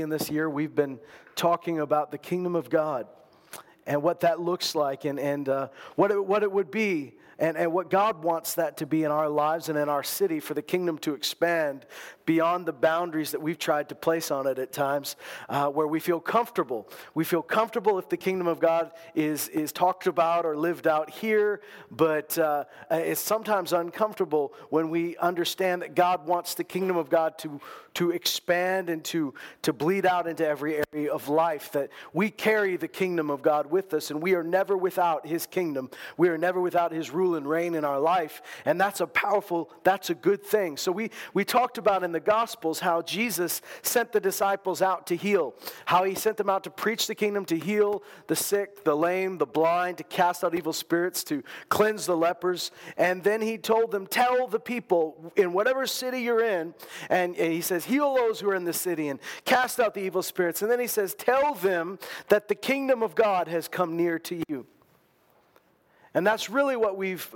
in this year, we've been talking about the kingdom of God and what that looks like and, and uh, what, it, what it would be and, and what God wants that to be in our lives and in our city for the kingdom to expand beyond the boundaries that we've tried to place on it at times, uh, where we feel comfortable. We feel comfortable if the kingdom of God is, is talked about or lived out here, but uh, it's sometimes uncomfortable when we understand that God wants the kingdom of God to, to expand and to, to bleed out into every area of life, that we carry the kingdom of God with us, and we are never without his kingdom. We are never without his rule and reign in our life, and that's a powerful, that's a good thing. So we, we talked about in the the Gospels how Jesus sent the disciples out to heal, how he sent them out to preach the kingdom, to heal the sick, the lame, the blind, to cast out evil spirits, to cleanse the lepers. And then he told them, Tell the people in whatever city you're in, and, and he says, Heal those who are in the city and cast out the evil spirits. And then he says, Tell them that the kingdom of God has come near to you. And that's really what we've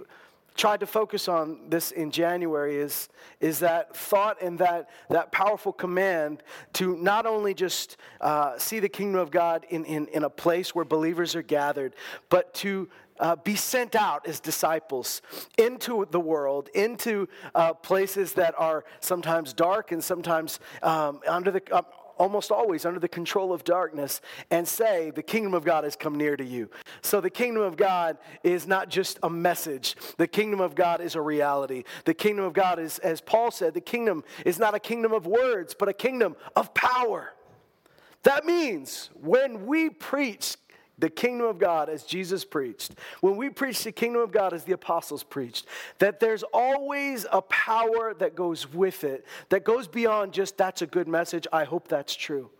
tried to focus on this in January is, is that thought and that, that powerful command to not only just uh, see the kingdom of God in, in, in a place where believers are gathered, but to uh, be sent out as disciples into the world, into uh, places that are sometimes dark and sometimes um, under the, almost always under the control of darkness and say, The kingdom of God has come near to you. So the kingdom of God is not just a message, the kingdom of God is a reality. The kingdom of God is, as Paul said, the kingdom is not a kingdom of words, but a kingdom of power. That means when we preach the kingdom of God as Jesus preached, when we preach the kingdom of God as the apostles preached, that there's always a power that goes with it, that goes beyond just that's a good message, I hope that's true.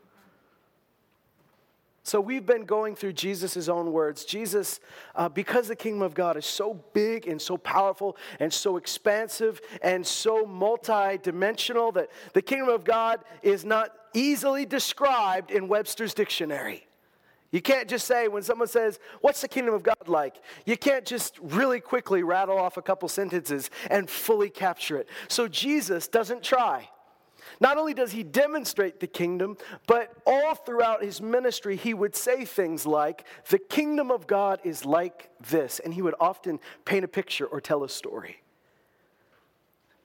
So we've been going through Jesus' own words. Jesus, uh, because the kingdom of God is so big and so powerful and so expansive and so multi-dimensional that the kingdom of God is not easily described in Webster's dictionary. You can't just say, when someone says, What's the kingdom of God like? You can't just really quickly rattle off a couple sentences and fully capture it. So Jesus doesn't try. Not only does he demonstrate the kingdom, but all throughout his ministry, he would say things like, The kingdom of God is like this. And he would often paint a picture or tell a story.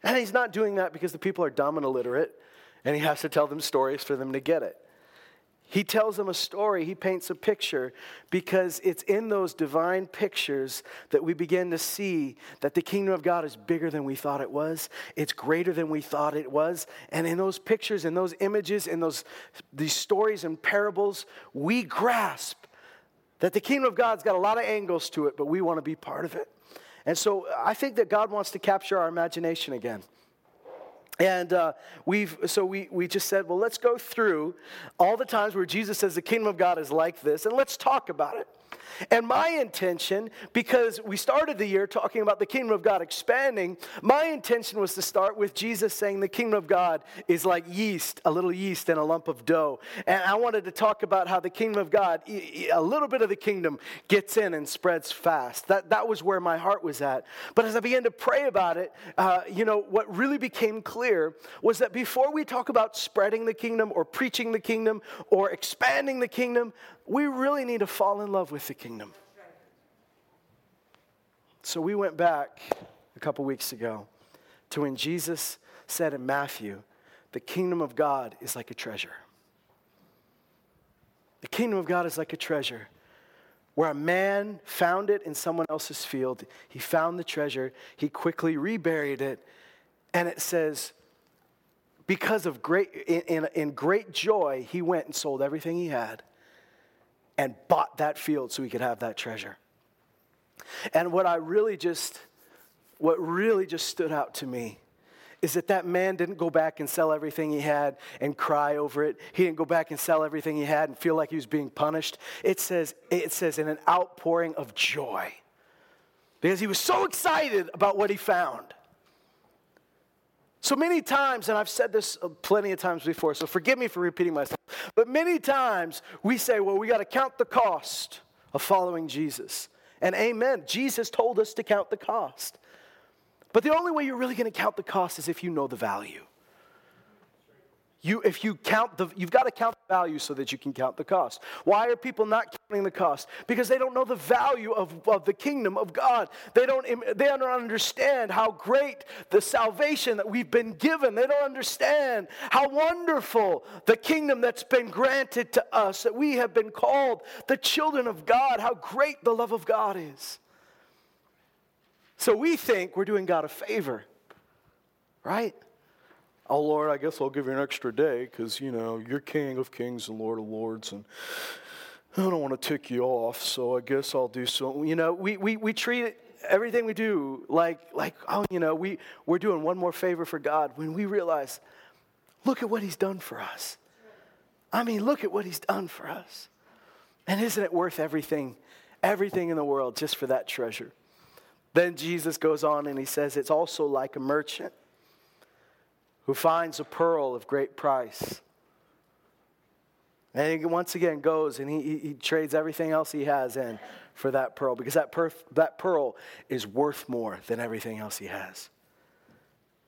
And he's not doing that because the people are dumb and illiterate, and he has to tell them stories for them to get it. He tells them a story, he paints a picture, because it's in those divine pictures that we begin to see that the kingdom of God is bigger than we thought it was. It's greater than we thought it was. And in those pictures, in those images, in those these stories and parables, we grasp that the kingdom of God's got a lot of angles to it, but we want to be part of it. And so I think that God wants to capture our imagination again. And uh, we've, so we, we just said, well, let's go through all the times where Jesus says the kingdom of God is like this, and let's talk about it. And my intention, because we started the year talking about the kingdom of God expanding, my intention was to start with Jesus saying the kingdom of God is like yeast, a little yeast and a lump of dough. And I wanted to talk about how the kingdom of God, a little bit of the kingdom gets in and spreads fast. That, that was where my heart was at. But as I began to pray about it, uh, you know, what really became clear was that before we talk about spreading the kingdom or preaching the kingdom or expanding the kingdom, we really need to fall in love with the kingdom. So we went back a couple weeks ago to when Jesus said in Matthew, the kingdom of God is like a treasure. The kingdom of God is like a treasure where a man found it in someone else's field. He found the treasure, he quickly reburied it, and it says, because of great, in, in, in great joy, he went and sold everything he had and bought that field so he could have that treasure. And what I really just, what really just stood out to me is that that man didn't go back and sell everything he had and cry over it. He didn't go back and sell everything he had and feel like he was being punished. It says, it says in an outpouring of joy because he was so excited about what he found. So many times, and I've said this uh, plenty of times before, so forgive me for repeating myself, but many times we say, well, we got to count the cost of following Jesus. And amen, Jesus told us to count the cost. But the only way you're really going to count the cost is if you know the value. You, if you count the, you've got to count the value so that you can count the cost. Why are people not counting the cost? Because they don't know the value of, of the kingdom of God. They don't, they don't understand how great the salvation that we've been given. They don't understand how wonderful the kingdom that's been granted to us, that we have been called the children of God, how great the love of God is. So we think we're doing God a favor, right? Oh Lord, I guess I'll give you an extra day because, you know, you're King of kings and Lord of lords, and I don't want to tick you off, so I guess I'll do so. You know, we, we, we treat everything we do like, like, oh, you know, we, we're doing one more favor for God when we realize, look at what He's done for us. I mean, look at what He's done for us. And isn't it worth everything, everything in the world just for that treasure? Then Jesus goes on and he says, it's also like a merchant who finds a pearl of great price. And he once again goes and he, he, trades everything else he has in for that pearl because that, perf, that pearl is worth more than everything else he has.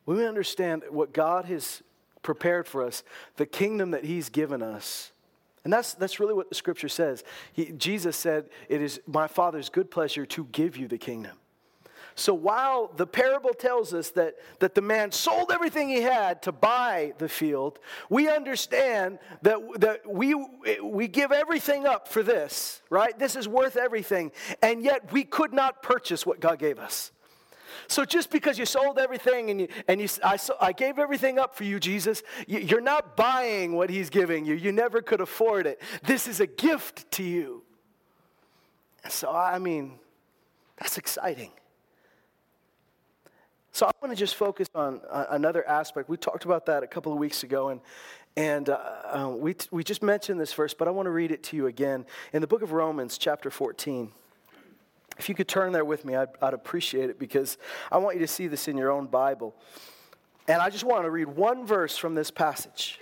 We understand what God has prepared for us, the kingdom that he's given us. And that's, that's really what the scripture says. He, Jesus said, It is my Father's good pleasure to give you the kingdom. So while the parable tells us that, that the man sold everything he had to buy the field, we understand that, that we, we give everything up for this, right? This is worth everything. And yet we could not purchase what God gave us. So just because you sold everything and, you, and you, I, I gave everything up for you, Jesus, you're not buying what he's giving you. You never could afford it. This is a gift to you. So, I mean, that's exciting. So I want to just focus on uh, another aspect. We talked about that a couple of weeks ago, and, and uh, uh, we, t- we just mentioned this verse, but I want to read it to you again. In the book of Romans, chapter 14, if you could turn there with me, I'd, I'd appreciate it because I want you to see this in your own Bible. And I just want to read one verse from this passage,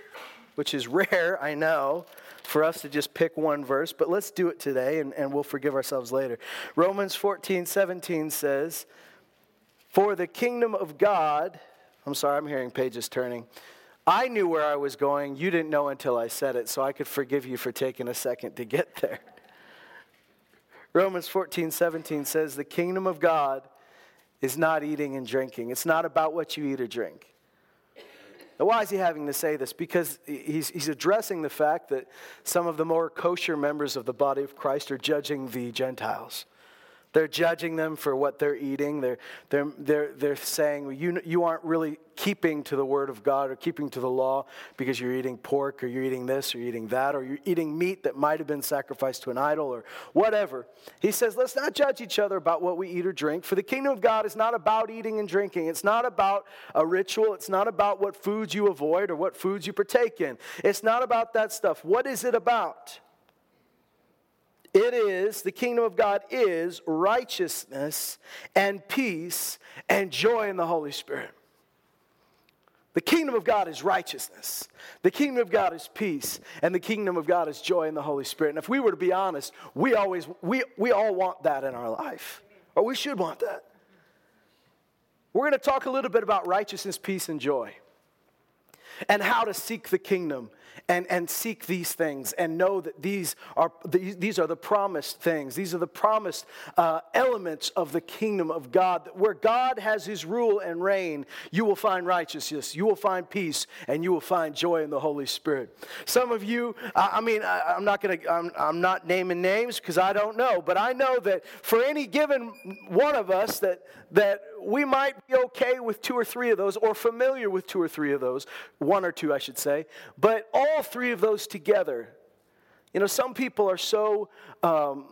which is rare, I know, for us to just pick one verse, but let's do it today and, and we'll forgive ourselves later. Romans 14, 17 says, for the kingdom of God, I'm sorry, I'm hearing pages turning. I knew where I was going. You didn't know until I said it, so I could forgive you for taking a second to get there. Romans 14, 17 says, The kingdom of God is not eating and drinking. It's not about what you eat or drink. Now, why is he having to say this? Because he's, he's addressing the fact that some of the more kosher members of the body of Christ are judging the Gentiles. They're judging them for what they're eating. They're, they're, they're, they're saying, you, you aren't really keeping to the word of God or keeping to the law because you're eating pork or you're eating this or you're eating that or you're eating meat that might have been sacrificed to an idol or whatever. He says, let's not judge each other about what we eat or drink, for the kingdom of God is not about eating and drinking. It's not about a ritual. It's not about what foods you avoid or what foods you partake in. It's not about that stuff. What is it about? It is, the kingdom of God is righteousness and peace and joy in the Holy Spirit. The kingdom of God is righteousness. The kingdom of God is peace. And the kingdom of God is joy in the Holy Spirit. And if we were to be honest, we always, we, we all want that in our life. Or we should want that. We're going to talk a little bit about righteousness, peace, and joy. And how to seek the kingdom and, and seek these things and know that these are, these are the promised things. These are the promised uh, elements of the kingdom of God. Where God has his rule and reign, you will find righteousness, you will find peace, and you will find joy in the Holy Spirit. Some of you, I, I mean, I, am not going to, I'm, I'm not naming names because I don't know, but I know that for any given one of us that, that we might be okay with two or three of those or familiar with two or three of those, one or two, I should say, but all three of those together. You know, some people are so um,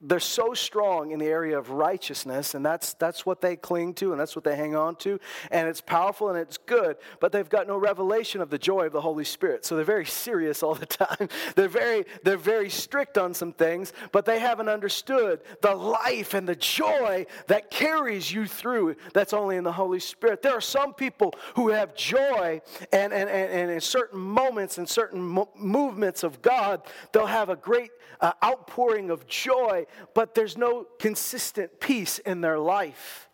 they're so strong in the area of righteousness, and that's, that's what they cling to and that's what they hang on to. And it's powerful and it's good, but they've got no revelation of the joy of the Holy Spirit. So they're very serious all the time. They're very, they're very strict on some things, but they haven't understood the life and the joy that carries you through that's only in the Holy Spirit. There are some people who have joy, and, and, and, and in certain moments and certain mo- movements of God, they'll have a great uh, outpouring of joy but there's no consistent peace in their life.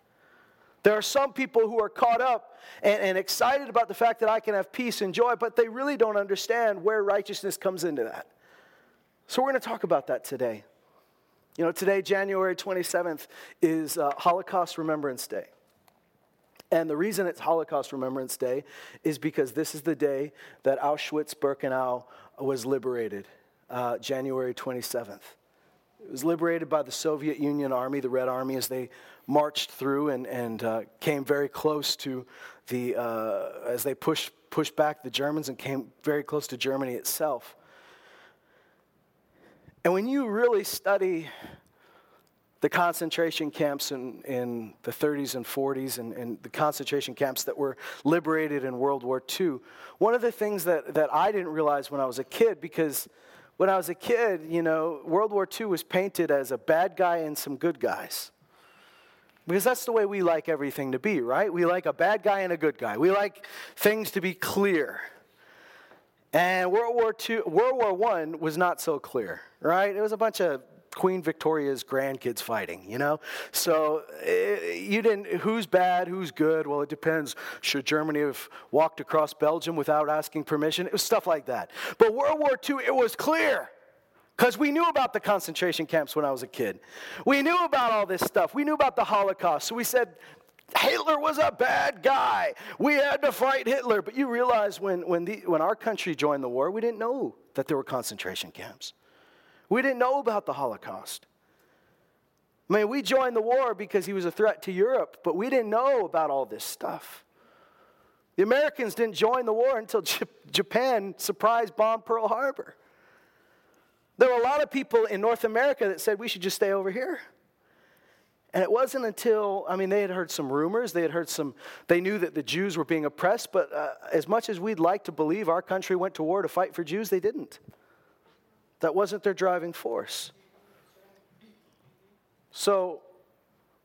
There are some people who are caught up and, and, excited about the fact that I can have peace and joy, but they really don't understand where righteousness comes into that. So we're going to talk about that today. You know, today, January 27th, is uh, Holocaust Remembrance Day. And the reason it's Holocaust Remembrance Day is because this is the day that Auschwitz Birkenau was liberated, uh, January 27th. It was liberated by the Soviet Union Army, the Red Army, as they marched through and, and uh, came very close to the, uh, as they pushed, pushed back the Germans and came very close to Germany itself. And when you really study the concentration camps in, in the 30s and 40s and, and, the concentration camps that were liberated in World War II, one of the things that, that I didn't realize when I was a kid, because when I was a kid, you know, World War II was painted as a bad guy and some good guys. Because that's the way we like everything to be, right? We like a bad guy and a good guy. We like things to be clear. And World War II, World War I was not so clear, right? It was a bunch of Queen Victoria's grandkids fighting, you know? So it, eh, you didn't, who's bad, who's good? Well, it depends. Should Germany have walked across Belgium without asking permission? It was stuff like that. But World War II, it was clear. Because we knew about the concentration camps when I was a kid. We knew about all this stuff. We knew about the Holocaust. So we said, Hitler was a bad guy. We had to fight Hitler. But you realize when, when, the, when our country joined the war, we didn't know that there were concentration camps. We didn't know about the Holocaust. I mean, we joined the war because he was a threat to Europe, but we didn't know about all this stuff. The Americans didn't join the war until Japan surprise bombed Pearl Harbor. There were a lot of people in North America that said we should just stay over here. And it wasn't until, I mean, they had heard some rumors, they had heard some, they knew that the Jews were being oppressed, but uh, as much as we'd like to believe our country went to war to fight for Jews, they didn't. That wasn't their driving force. So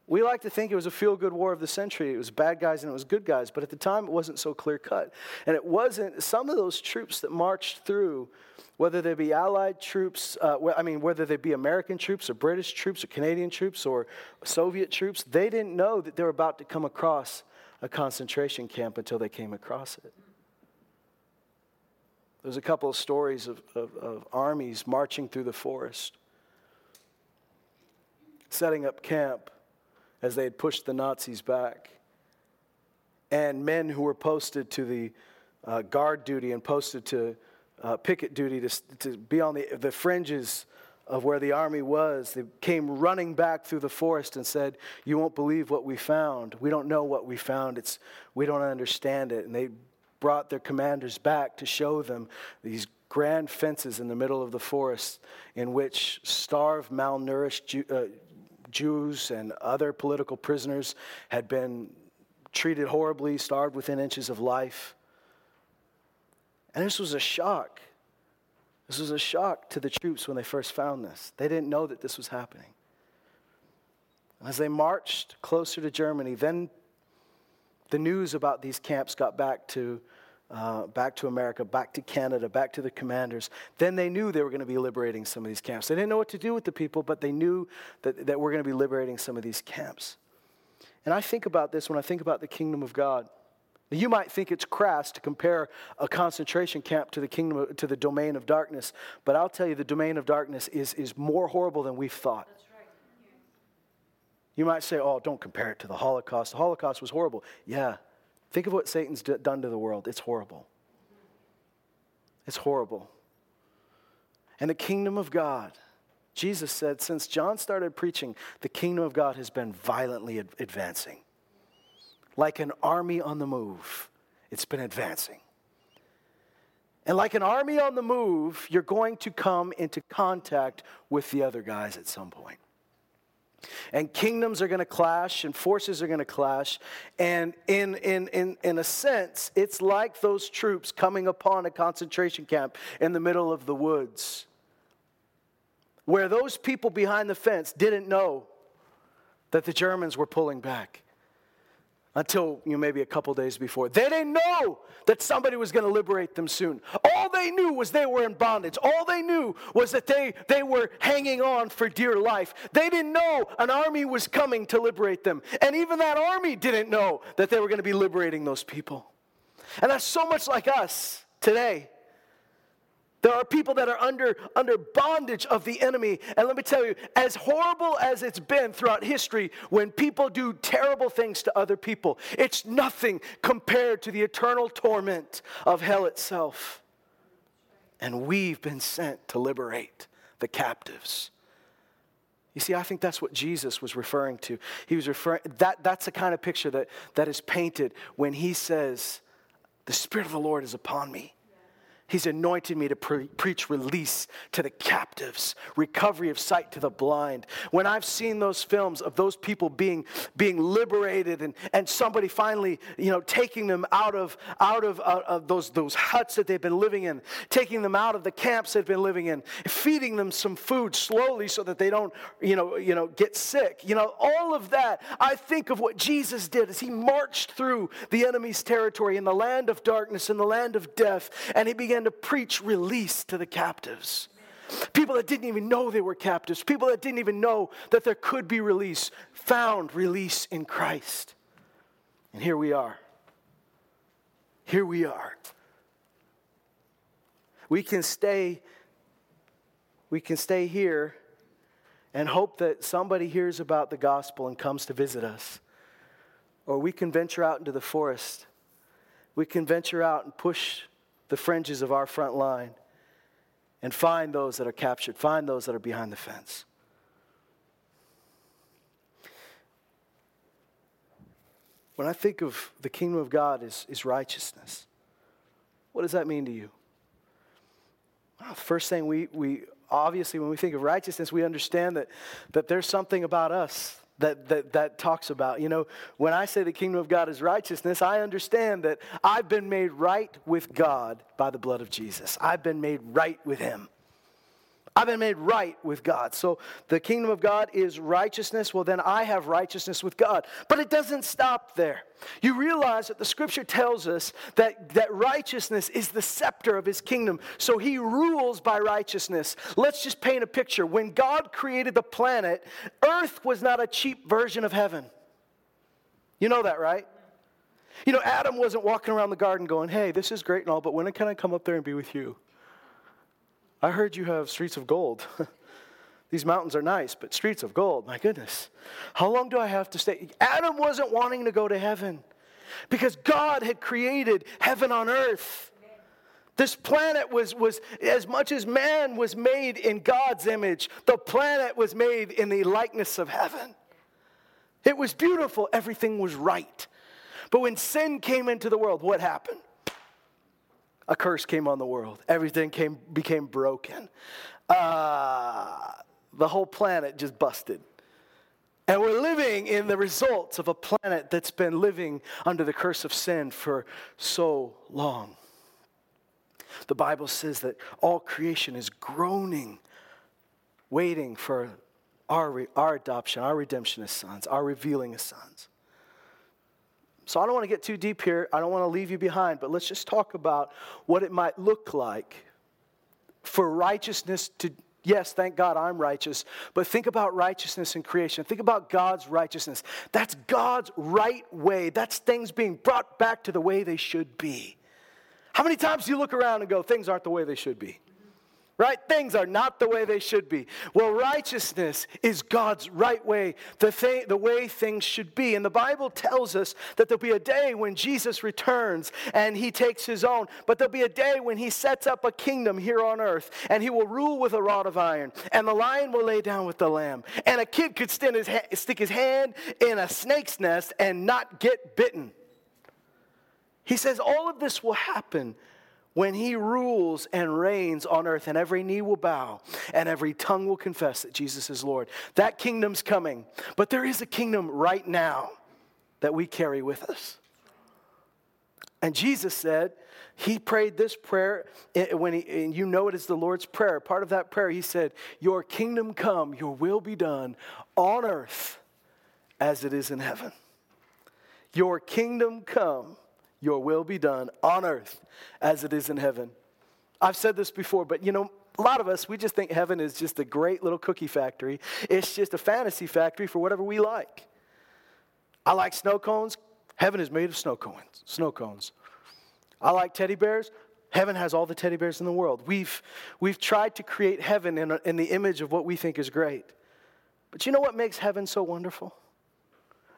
we like to think it was a feel good war of the century. It was bad guys and it was good guys, but at the time it wasn't so clear cut. And it wasn't, some of those troops that marched through whether they be Allied troops, uh, I mean, whether they be American troops or British troops or Canadian troops or Soviet troops, they didn't know that they were about to come across a concentration camp until they came across it. There's a couple of stories of, of, of armies marching through the forest, setting up camp as they had pushed the Nazis back. And men who were posted to the uh, guard duty and posted to uh, picket duty to, to be on the, the fringes of where the army was. They came running back through the forest and said, You won't believe what we found. We don't know what we found. It's, we don't understand it. And they brought their commanders back to show them these grand fences in the middle of the forest in which starved, malnourished Jew, uh, Jews and other political prisoners had been treated horribly, starved within inches of life. And this was a shock. This was a shock to the troops when they first found this. They didn't know that this was happening. As they marched closer to Germany, then the news about these camps got back to, uh, back to America, back to Canada, back to the commanders. Then they knew they were going to be liberating some of these camps. They didn't know what to do with the people, but they knew that, that we're going to be liberating some of these camps. And I think about this when I think about the kingdom of God. You might think it's crass to compare a concentration camp to the kingdom to the domain of darkness, but I'll tell you the domain of darkness is, is more horrible than we've thought. You might say, "Oh, don't compare it to the Holocaust. The Holocaust was horrible." Yeah. Think of what Satan's d- done to the world. It's horrible. It's horrible. And the kingdom of God, Jesus said, since John started preaching, the kingdom of God has been violently ad- advancing like an army on the move. It's been advancing. And like an army on the move, you're going to come into contact with the other guys at some point. And kingdoms are going to clash, and forces are going to clash. And in, in, in, in a sense, it's like those troops coming upon a concentration camp in the middle of the woods, where those people behind the fence didn't know that the Germans were pulling back until you know, maybe a couple days before. They didn't know that somebody was going to liberate them soon. All they knew was they were in bondage. All they knew was that they, they were hanging on for dear life. They didn't know an army was coming to liberate them. And even that army didn't know that they were going to be liberating those people. And that's so much like us today. There are people that are under, under bondage of the enemy. And let me tell you, as horrible as it's been throughout history, when people do terrible things to other people, it's nothing compared to the eternal torment of hell itself. And we've been sent to liberate the captives. You see, I think that's what Jesus was referring to. He was referring, that, that's the kind of picture that, that is painted when he says, The Spirit of the Lord is upon me He's anointed me to pre- preach release to the captives, recovery of sight to the blind. When I've seen those films of those people being, being liberated and, and somebody finally, you know, taking them out of, out of, uh, of those, those huts that they've been living in, taking them out of the camps they've been living in, feeding them some food slowly so that they don't, you know, you know, get sick. You know, all of that, I think of what Jesus did as he marched through the enemy's territory in the land of darkness, in the land of death, and he began began to preach release to the captives. People that didn't even know they were captives, people that didn't even know that there could be release, found release in Christ. And here we are. Here we are. We can stay we can stay here and hope that somebody hears about the gospel and comes to visit us. Or we can venture out into the forest. We can venture out and push the fringes of our front line and find those that are captured, find those that are behind the fence. When I think of the kingdom of God is, is righteousness, what does that mean to you? Well, the first thing we, we obviously, when we think of righteousness, we understand that, that there's something about us that, that, that talks about. You know, when I say the kingdom of God is righteousness, I understand that I've been made right with God by the blood of Jesus. I've been made right with Him. I've been made right with God. So the kingdom of God is righteousness. Well, then I have righteousness with God. But it doesn't stop there. You realize that the scripture tells us that, that righteousness is the scepter of his kingdom. So he rules by righteousness. Let's just paint a picture. When God created the planet, earth was not a cheap version of heaven. You know that, right? You know, Adam wasn't walking around the garden going, hey, this is great and all, but when can I come up there and be with you? I heard you have streets of gold. These mountains are nice, but streets of gold, my goodness. How long do I have to stay? Adam wasn't wanting to go to heaven because God had created heaven on earth. This planet was, was, as much as man was made in God's image, the planet was made in the likeness of heaven. It was beautiful, everything was right. But when sin came into the world, what happened? A curse came on the world. Everything came, became broken. Uh, the whole planet just busted. And we're living in the results of a planet that's been living under the curse of sin for so long. The Bible says that all creation is groaning, waiting for our, our adoption, our redemption as sons, our revealing as sons. So I don't want to get too deep here. I don't want to leave you behind, but let's just talk about what it might look like for righteousness to Yes, thank God I'm righteous, but think about righteousness in creation. Think about God's righteousness. That's God's right way. That's things being brought back to the way they should be. How many times do you look around and go, things aren't the way they should be? Right? Things are not the way they should be. Well, righteousness is God's right way, the, th- the way things should be. And the Bible tells us that there'll be a day when Jesus returns and he takes his own, but there'll be a day when he sets up a kingdom here on earth and he will rule with a rod of iron, and the lion will lay down with the lamb. And a kid could his ha- stick his hand in a snake's nest and not get bitten. He says all of this will happen when he rules and reigns on earth, and every knee will bow and every tongue will confess that Jesus is Lord. That kingdom's coming, but there is a kingdom right now that we carry with us. And Jesus said, he prayed this prayer eh, when he, and you know it is the Lord's prayer. Part of that prayer, he said, Your kingdom come, your will be done on earth as it is in heaven. Your kingdom come your will be done on earth as it is in heaven. I've said this before, but you know, a lot of us, we just think heaven is just a great little cookie factory. It's just a fantasy factory for whatever we like. I like snow cones. Heaven is made of snow cones. Snow cones. I like teddy bears. Heaven has all the teddy bears in the world. We've, we've tried to create heaven in, a, in the image of what we think is great. But you know what makes heaven so wonderful?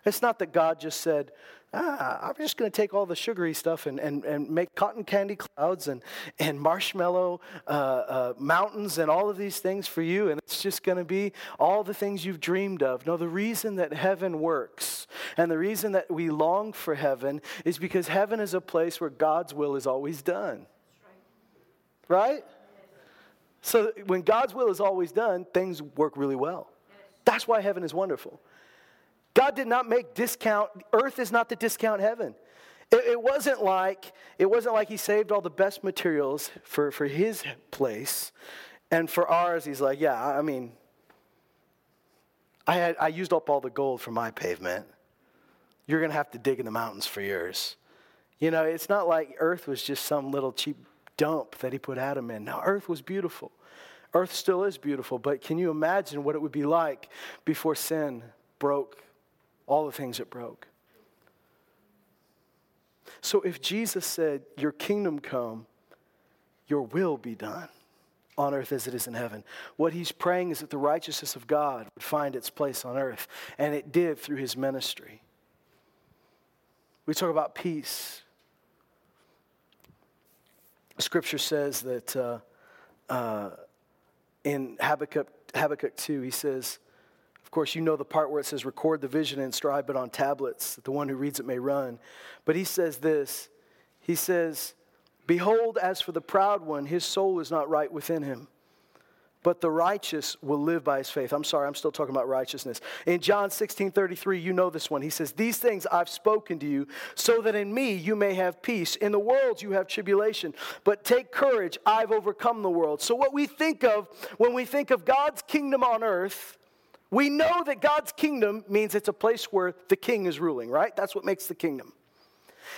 It's not that God just said, ah, I'm just going to take all the sugary stuff and, and, and make cotton candy clouds and, and marshmallow uh, uh, mountains and all of these things for you, and it's just going to be all the things you've dreamed of. No, the reason that heaven works and the reason that we long for heaven is because heaven is a place where God's will is always done. Right? So when God's will is always done, things work really well. That's why heaven is wonderful. God did not make discount, earth is not the discount heaven. It, it, wasn't like it wasn't like he saved all the best materials for, for his place. And for ours, he's like, yeah, I mean, I, had, I used up all the gold for my pavement. You're going to have to dig in the mountains for yours. You know, it's not like earth was just some little cheap dump that he put Adam in. Now, earth was beautiful. Earth still is beautiful, but can you imagine what it would be like before sin broke all the things it broke. So if Jesus said, Your kingdom come, your will be done on earth as it is in heaven, what he's praying is that the righteousness of God would find its place on earth, and it did through his ministry. We talk about peace. Scripture says that uh, uh, in Habakkuk, Habakkuk 2, he says, of course, you know the part where it says, record the vision and inscribe it on tablets, that the one who reads it may run. But he says this He says, Behold, as for the proud one, his soul is not right within him. But the righteous will live by his faith. I'm sorry, I'm still talking about righteousness. In John 16 33, you know this one. He says, These things I've spoken to you, so that in me you may have peace. In the world you have tribulation, but take courage, I've overcome the world. So, what we think of when we think of God's kingdom on earth, we know that God's kingdom means it's a place where the king is ruling, right? That's what makes the kingdom.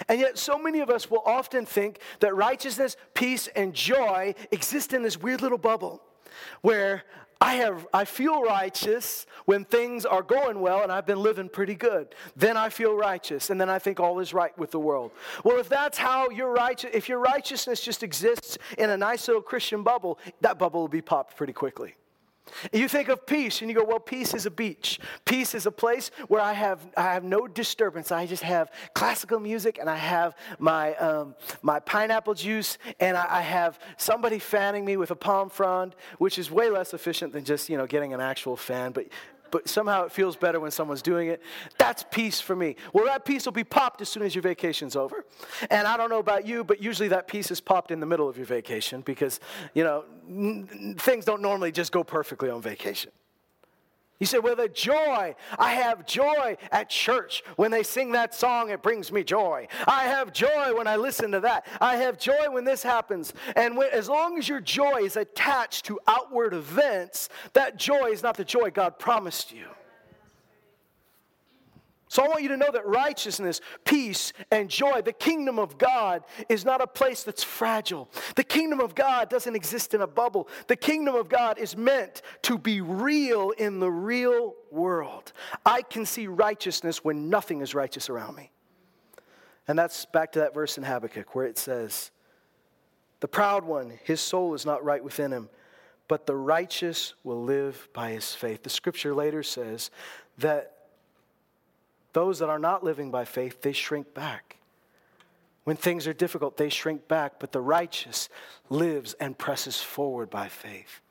And yet, so many of us will often think that righteousness, peace, and joy exist in this weird little bubble where I, have, I feel righteous when things are going well and I've been living pretty good. Then I feel righteous, and then I think all is right with the world. Well, if that's how your righteous, if your righteousness just exists in a nice little Christian bubble, that bubble will be popped pretty quickly. You think of peace and you go, well, peace is a beach. Peace is a place where I have, I have no disturbance. I just have classical music and I have my, um, my pineapple juice and I, I, have somebody fanning me with a palm frond, which is way less efficient than just, you know, getting an actual fan. But but somehow it feels better when someone's doing it. That's peace for me. Well, that peace will be popped as soon as your vacation's over. And I don't know about you, but usually that peace is popped in the middle of your vacation because, you know, n- things don't normally just go perfectly on vacation. He said, With a joy, I have joy at church. When they sing that song, it brings me joy. I have joy when I listen to that. I have joy when this happens. And when, as long as your joy is attached to outward events, that joy is not the joy God promised you. So I want you to know that righteousness, peace, and joy, the kingdom of God, is not a place that's fragile. The kingdom of God doesn't exist in a bubble. The kingdom of God is meant to be real in the real world. I can see righteousness when nothing is righteous around me. And that's back to that verse in Habakkuk where it says, The proud one, his soul is not right within him, but the righteous will live by his faith. The scripture later says that those that are not living by faith, they shrink back. When things are difficult, they shrink back, but the righteous lives and presses forward by faith.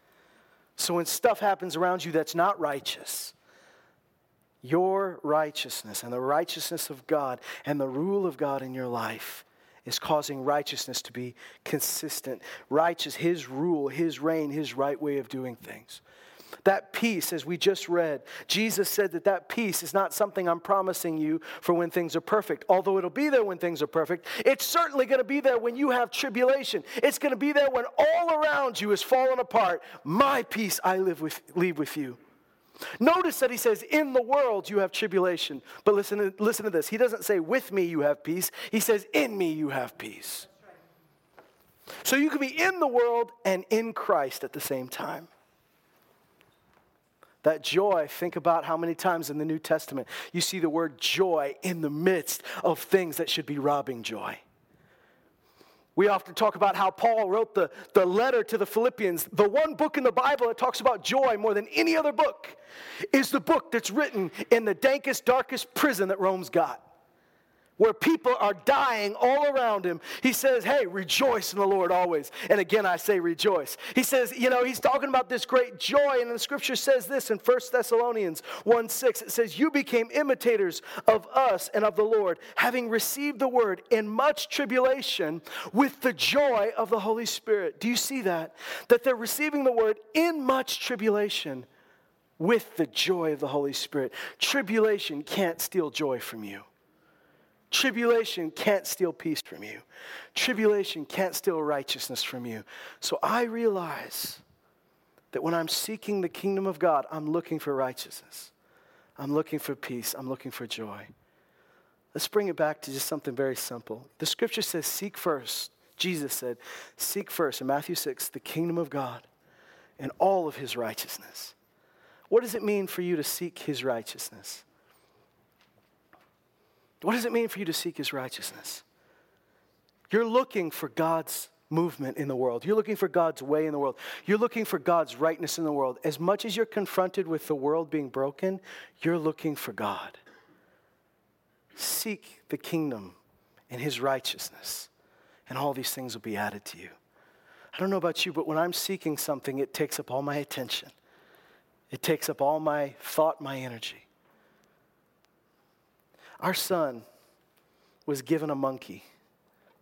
So when stuff happens around you that's not righteous, your righteousness and the righteousness of God and the rule of God in your life is causing righteousness to be consistent. Righteous, His rule, His reign, His right way of doing things. That peace, as we just read, Jesus said that that peace is not something I'm promising you for when things are perfect. Although it'll be there when things are perfect, it's certainly going to be there when you have tribulation. It's going to be there when all around you is falling apart. My peace I live with, leave with you. Notice that he says, In the world you have tribulation. But listen listen to this. He doesn't say, With me you have peace. He says, In me you have peace. So you can be in the world and in Christ at the same time. That joy, think about how many times in the New Testament you see the word joy in the midst of things that should be robbing joy. We often talk about how Paul wrote the, the letter to the Philippians. The one book in the Bible that talks about joy more than any other book is the book that's written in the dankest, darkest prison that Rome's got where people are dying all around him, he says, Hey, rejoice in the Lord always. And again, I say rejoice. He says, You know, he's talking about this great joy, and the scripture says this in 1 Thessalonians 1 6. It says, You became imitators of us and of the Lord, having received the word in much tribulation with the joy of the Holy Spirit. Do you see that? That they're receiving the word in much tribulation with the joy of the Holy Spirit. Tribulation can't steal joy from you. Tribulation can't steal peace from you. Tribulation can't steal righteousness from you. So I realize that when I'm seeking the kingdom of God, I'm looking for righteousness. I'm looking for peace. I'm looking for joy. Let's bring it back to just something very simple. The scripture says, Seek first. Jesus said, Seek first in Matthew 6 the kingdom of God and all of his righteousness. What does it mean for you to seek his righteousness? What does it mean for you to seek his righteousness? You're looking for God's movement in the world. You're looking for God's way in the world. You're looking for God's rightness in the world. As much as you're confronted with the world being broken, you're looking for God. Seek the kingdom and his righteousness, and all these things will be added to you. I don't know about you, but when I'm seeking something, it takes up all my attention. It takes up all my thought, my energy. Our son was given a monkey,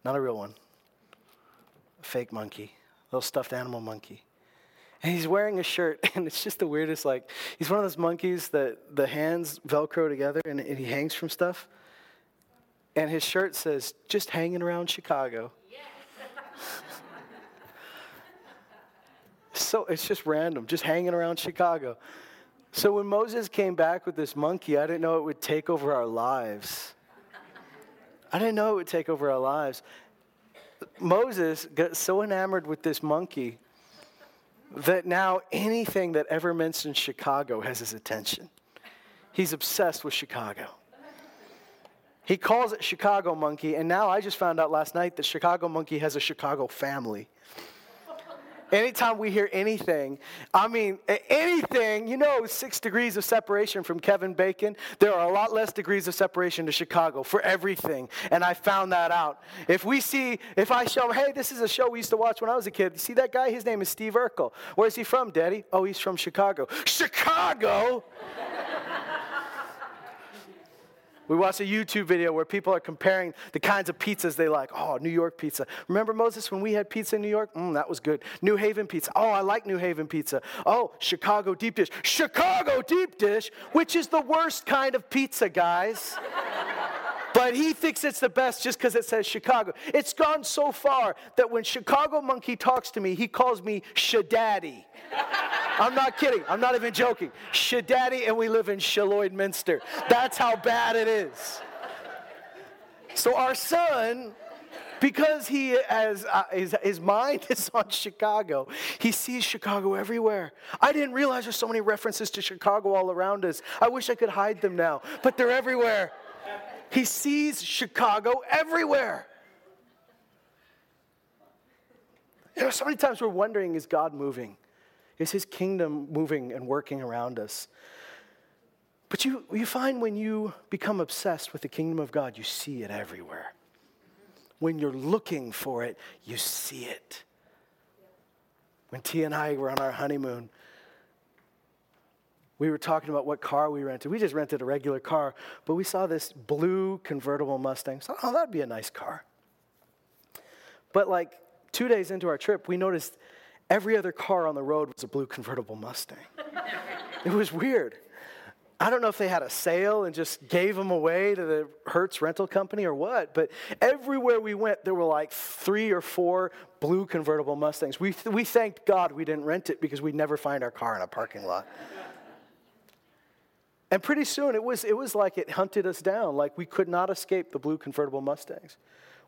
not a real one, a fake monkey, a little stuffed animal monkey. And he's wearing a shirt, and it's just the weirdest. Like, he's one of those monkeys that the hands velcro together and, and he hangs from stuff. And his shirt says, just hanging around Chicago. so it's just random, just hanging around Chicago. So when Moses came back with this monkey, I didn't know it would take over our lives. I didn't know it would take over our lives. Moses got so enamored with this monkey that now anything that ever mentions Chicago has his attention. He's obsessed with Chicago. He calls it Chicago Monkey, and now I just found out last night that Chicago Monkey has a Chicago family. Anytime we hear anything, I mean, anything, you know, six degrees of separation from Kevin Bacon, there are a lot less degrees of separation to Chicago for everything. And I found that out. If we see, if I show, hey, this is a show we used to watch when I was a kid. You see that guy? His name is Steve Urkel. Where's he from, Daddy? Oh, he's from Chicago. Chicago? We watched a YouTube video where people are comparing the kinds of pizzas they like. Oh, New York pizza. Remember, Moses, when we had pizza in New York? Mm, that was good. New Haven pizza. Oh, I like New Haven pizza. Oh, Chicago deep dish. Chicago deep dish, which is the worst kind of pizza, guys. but he thinks it's the best just because it says Chicago. It's gone so far that when Chicago Monkey talks to me, he calls me Shadaddy. I'm not kidding. I'm not even joking. Shadaddy, and we live in Minster. That's how bad it is. So our son, because he has uh, his, his mind is on Chicago, he sees Chicago everywhere. I didn't realize there's so many references to Chicago all around us. I wish I could hide them now, but they're everywhere. He sees Chicago everywhere. You know, so many times we're wondering, is God moving? Is his kingdom moving and working around us? But you, you find when you become obsessed with the kingdom of God, you see it everywhere. When you're looking for it, you see it. When T and I were on our honeymoon, we were talking about what car we rented. We just rented a regular car, but we saw this blue convertible Mustang. So, oh, that'd be a nice car. But like two days into our trip, we noticed Every other car on the road was a blue convertible Mustang. it was weird. I don't know if they had a sale and just gave them away to the Hertz rental company or what, but everywhere we went, there were like three or four blue convertible Mustangs. We, we thanked God we didn't rent it because we'd never find our car in a parking lot. and pretty soon it was, it was like it hunted us down, like we could not escape the blue convertible Mustangs.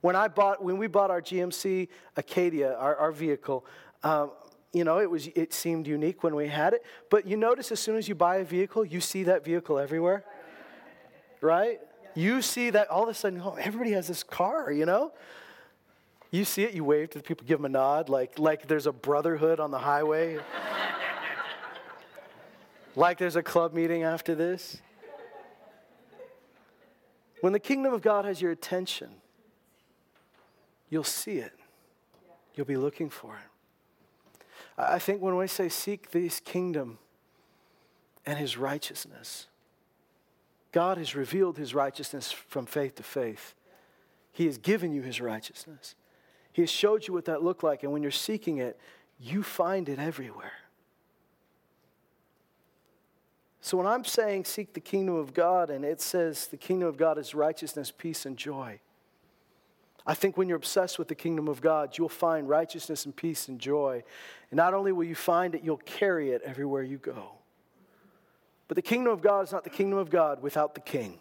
When I bought, when we bought our GMC Acadia, our, our vehicle, um, you know, it was it seemed unique when we had it. But you notice as soon as you buy a vehicle, you see that vehicle everywhere, right? You see that all of a sudden, oh, everybody has this car, you know. You see it, you wave to the people, give them a nod, like like there's a brotherhood on the highway, like there's a club meeting after this. When the kingdom of God has your attention, you'll see it. You'll be looking for it. I think when we say seek this kingdom and his righteousness, God has revealed his righteousness from faith to faith. He has given you his righteousness. He has showed you what that looked like, and when you're seeking it, you find it everywhere. So when I'm saying seek the kingdom of God and it says the kingdom of God is righteousness, peace, and joy, I think when you're obsessed with the kingdom of God, you'll find righteousness and peace and joy. And not only will you find it, you'll carry it everywhere you go. But the kingdom of God is not the kingdom of God without the king.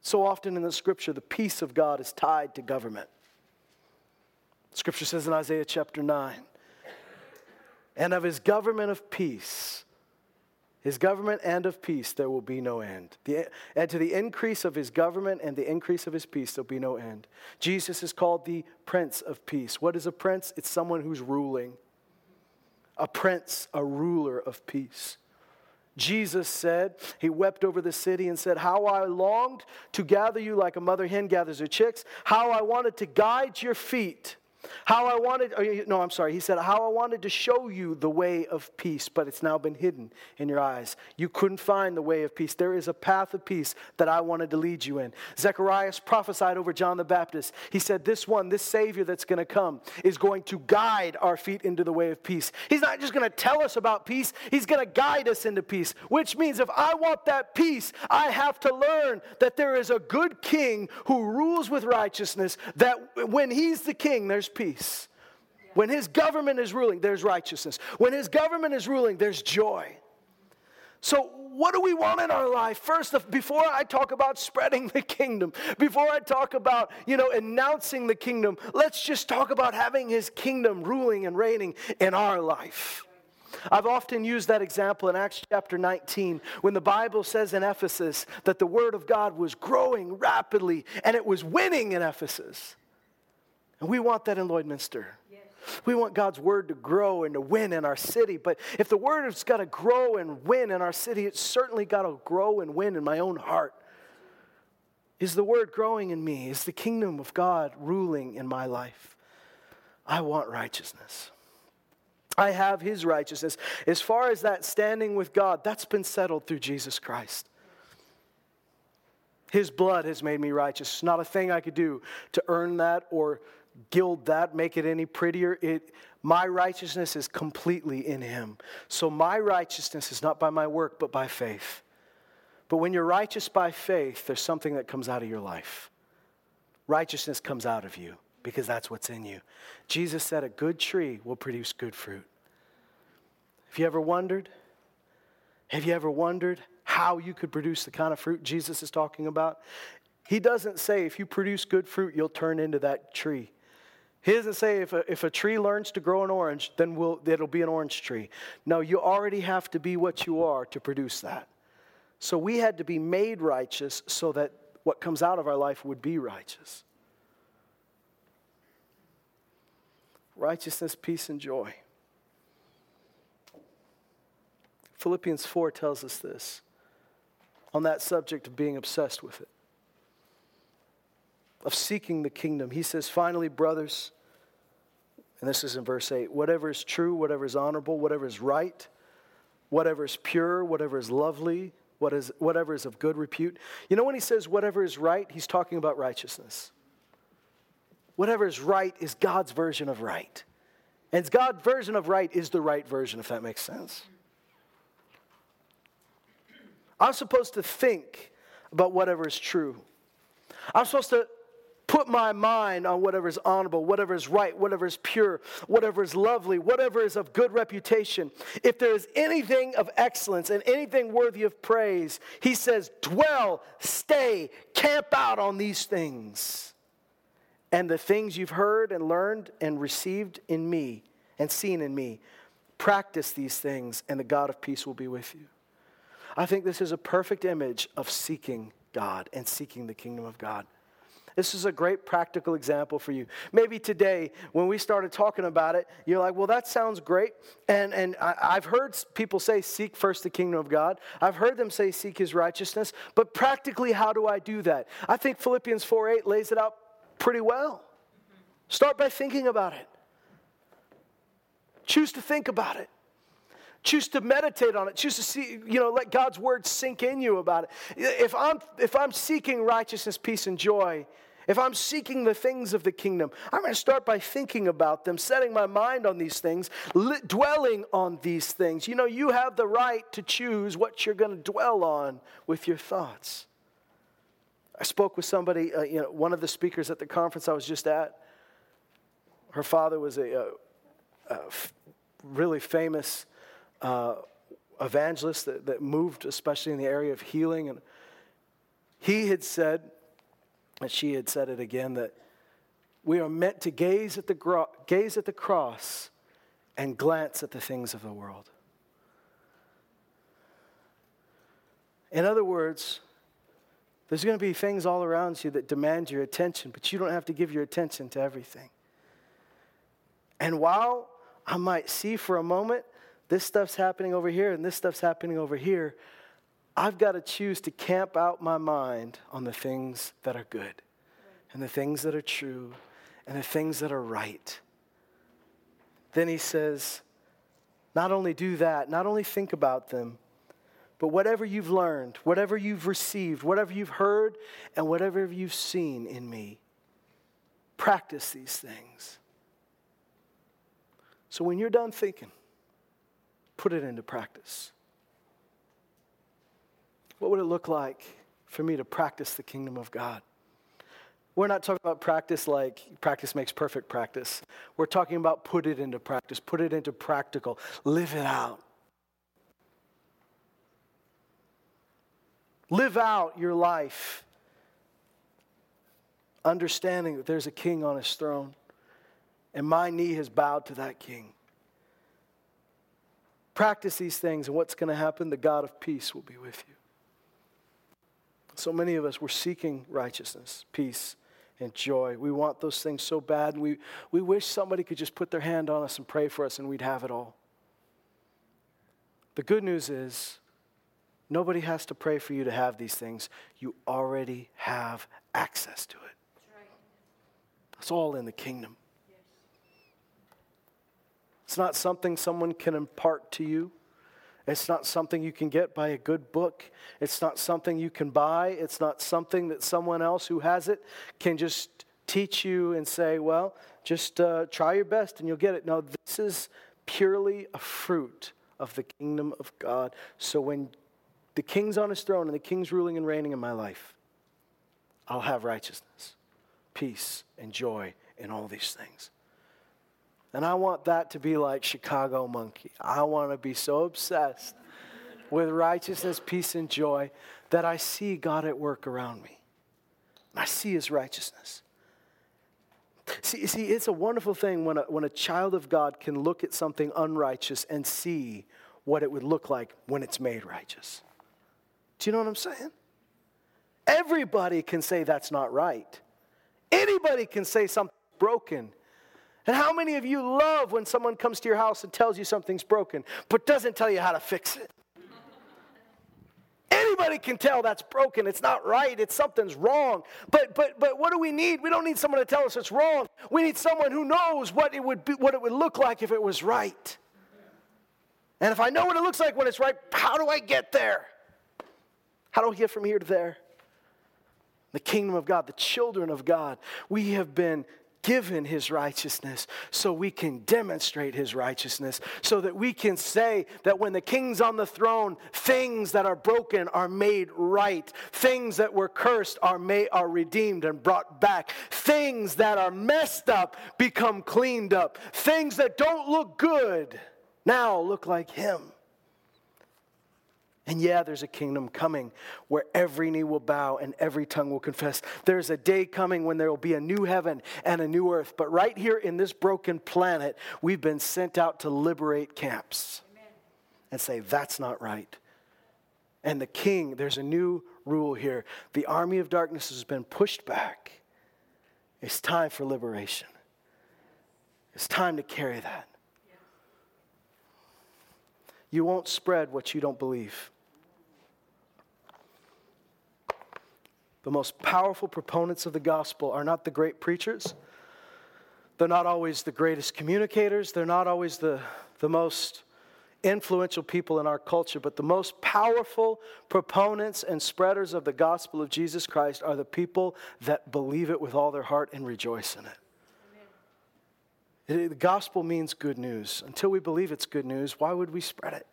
So often in the scripture, the peace of God is tied to government. Scripture says in Isaiah chapter 9, and of his government of peace, his government and of peace, there will be no end. The, and to the increase of his government and the increase of his peace, there'll be no end. Jesus is called the Prince of Peace. What is a prince? It's someone who's ruling. A prince, a ruler of peace. Jesus said, He wept over the city and said, How I longed to gather you like a mother hen gathers her chicks, how I wanted to guide your feet how I wanted, oh, no, I'm sorry. He said, How I wanted to show you the way of peace, but it's now been hidden in your eyes. You couldn't find the way of peace. There is a path of peace that I wanted to lead you in. Zechariah prophesied over John the Baptist. He said, This one, this Savior that's going to come, is going to guide our feet into the way of peace. He's not just going to tell us about peace, He's going to guide us into peace, which means if I want that peace, I have to learn that there is a good king who rules with righteousness, that when He's the king, there's peace. When his government is ruling, there's righteousness. When his government is ruling, there's joy. So, what do we want in our life? First, before I talk about spreading the kingdom, before I talk about, you know, announcing the kingdom, let's just talk about having his kingdom ruling and reigning in our life. I've often used that example in Acts chapter 19 when the Bible says in Ephesus that the word of God was growing rapidly and it was winning in Ephesus. And we want that in Lloydminster. We want God's word to grow and to win in our city. But if the word has got to grow and win in our city, it's certainly got to grow and win in my own heart. Is the word growing in me? Is the kingdom of God ruling in my life? I want righteousness. I have his righteousness. As far as that standing with God, that's been settled through Jesus Christ. His blood has made me righteous. Not a thing I could do to earn that or gild that, make it any prettier. It, my righteousness is completely in Him. So my righteousness is not by my work, but by faith. But when you're righteous by faith, there's something that comes out of your life. Righteousness comes out of you because that's what's in you. Jesus said a good tree will produce good fruit. Have you ever wondered? Have you ever wondered how you could produce the kind of fruit Jesus is talking about? He doesn't say if you produce good fruit, you'll turn into that tree. He doesn't say if a, if a tree learns to grow an orange, then we'll, it'll be an orange tree. No, you already have to be what you are to produce that. So we had to be made righteous so that what comes out of our life would be righteous. Righteousness, peace, and joy. Philippians 4 tells us this on that subject of being obsessed with it, of seeking the kingdom. He says, finally, brothers, and this is in verse 8 whatever is true, whatever is honorable, whatever is right, whatever is pure, whatever is lovely, what is, whatever is of good repute. You know, when he says whatever is right, he's talking about righteousness. Whatever is right is God's version of right. And God's version of right is the right version, if that makes sense. I'm supposed to think about whatever is true. I'm supposed to put my mind on whatever is honorable, whatever is right, whatever is pure, whatever is lovely, whatever is of good reputation. If there is anything of excellence and anything worthy of praise, he says, dwell, stay, camp out on these things. And the things you've heard and learned and received in me and seen in me, practice these things, and the God of peace will be with you. I think this is a perfect image of seeking God and seeking the kingdom of God. This is a great practical example for you. Maybe today, when we started talking about it, you're like, well, that sounds great. And, and I, I've heard people say, seek first the kingdom of God. I've heard them say, seek his righteousness. But practically, how do I do that? I think Philippians 4 8 lays it out pretty well. Start by thinking about it. Choose to think about it. Choose to meditate on it. Choose to see, you know, let God's word sink in you about it. If I'm if I'm seeking righteousness, peace, and joy, if I'm seeking the things of the kingdom, I'm going to start by thinking about them, setting my mind on these things, li- dwelling on these things. You know, you have the right to choose what you're going to dwell on with your thoughts. I spoke with somebody, uh, you know, one of the speakers at the conference I was just at. Her father was a, a, a really famous uh, evangelist that, that moved, especially in the area of healing. And he had said, and she had said it again, that we are meant to gaze at the, gro- gaze at the cross and glance at the things of the world. In other words, there's going to be things all around you that demand your attention, but you don't have to give your attention to everything. And while I might see for a moment this stuff's happening over here and this stuff's happening over here, I've got to choose to camp out my mind on the things that are good and the things that are true and the things that are right. Then he says, not only do that, not only think about them, but whatever you've learned, whatever you've received, whatever you've heard, and whatever you've seen in me, practice these things. So when you're done thinking, put it into practice. What would it look like for me to practice the kingdom of God? We're not talking about practice like practice makes perfect practice. We're talking about put it into practice, put it into practical, live it out. Live out your life understanding that there's a king on his throne, and my knee has bowed to that king. Practice these things, and what's going to happen? The God of peace will be with you. So many of us, we're seeking righteousness, peace, and joy. We want those things so bad, and we, we wish somebody could just put their hand on us and pray for us, and we'd have it all. The good news is, Nobody has to pray for you to have these things. You already have access to it. It's all in the kingdom. It's not something someone can impart to you. It's not something you can get by a good book. It's not something you can buy. It's not something that someone else who has it can just teach you and say, well, just uh, try your best and you'll get it. No, this is purely a fruit of the kingdom of God. So when the king's on his throne and the king's ruling and reigning in my life, I'll have righteousness, peace, and joy in all these things. And I want that to be like Chicago Monkey. I want to be so obsessed with righteousness, peace, and joy that I see God at work around me. I see his righteousness. See, see, it's a wonderful thing when a, when a child of God can look at something unrighteous and see what it would look like when it's made righteous. Do you know what I'm saying? Everybody can say that's not right. Anybody can say something's broken. And how many of you love when someone comes to your house and tells you something's broken, but doesn't tell you how to fix it? Anybody can tell that's broken. It's not right. It's something's wrong. But but but what do we need? We don't need someone to tell us it's wrong. We need someone who knows what it would be, what it would look like if it was right. And if I know what it looks like when it's right, how do I get there? How do I get from here to there? The kingdom of God, the children of God, we have been given his righteousness so we can demonstrate his righteousness, so that we can say that when the king's on the throne, things that are broken are made right, things that were cursed are, made, are redeemed and brought back, things that are messed up become cleaned up, things that don't look good now look like him. And yeah, there's a kingdom coming where every knee will bow and every tongue will confess. There's a day coming when there will be a new heaven and a new earth. But right here in this broken planet, we've been sent out to liberate camps Amen. and say, that's not right. And the king, there's a new rule here. The army of darkness has been pushed back. It's time for liberation. It's time to carry that. You won't spread what you don't believe. The most powerful proponents of the gospel are not the great preachers. They're not always the greatest communicators. They're not always the, the most influential people in our culture, but the most powerful proponents and spreaders of the gospel of Jesus Christ are the people that believe it with all their heart and rejoice in it. It, the gospel means good news. Until we believe it's good news, why would we spread it?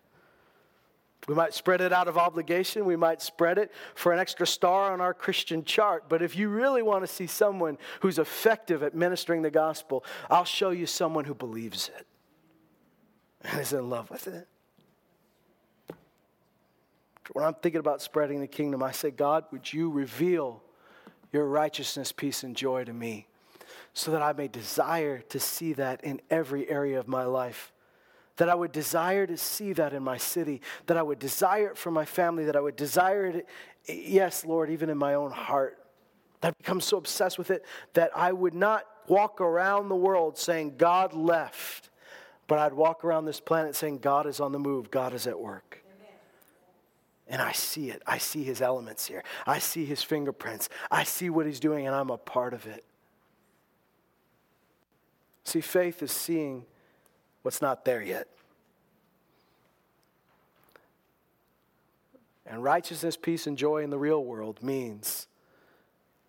We might spread it out of obligation. We might spread it for an extra star on our Christian chart. But if you really want to see someone who's effective at ministering the gospel, I'll show you someone who believes it and is in love with it. When I'm thinking about spreading the kingdom, I say, God, would you reveal your righteousness, peace, and joy to me so that I may desire to see that in every area of my life? That I would desire to see that in my city, that I would desire it for my family, that I would desire it, yes, Lord, even in my own heart. I've become so obsessed with it that I would not walk around the world saying, God left, but I'd walk around this planet saying, God is on the move, God is at work. And I see it. I see his elements here. I see his fingerprints. I see what he's doing, and I'm a part of it. See, faith is seeing what's not there yet. And righteousness, peace, and joy in the real world means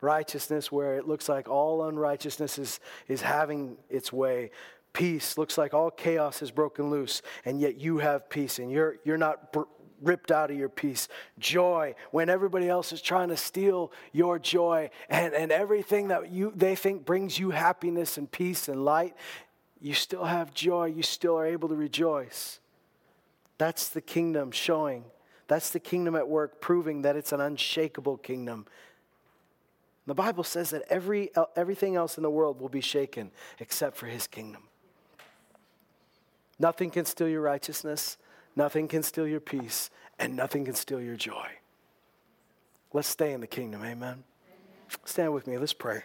righteousness where it looks like all unrighteousness is, is having its way. Peace looks like all chaos is broken loose, and yet you have peace, and you're, you're not br- ripped out of your peace. Joy when everybody else is trying to steal your joy, and, and everything that you, they think brings you happiness and peace and light, you still have joy, you still are able to rejoice. That's the kingdom showing. That's the kingdom at work, proving that it's an unshakable kingdom. The Bible says that every, everything else in the world will be shaken except for his kingdom. Nothing can steal your righteousness, nothing can steal your peace, and nothing can steal your joy. Let's stay in the kingdom, amen? amen. Stand with me, let's pray.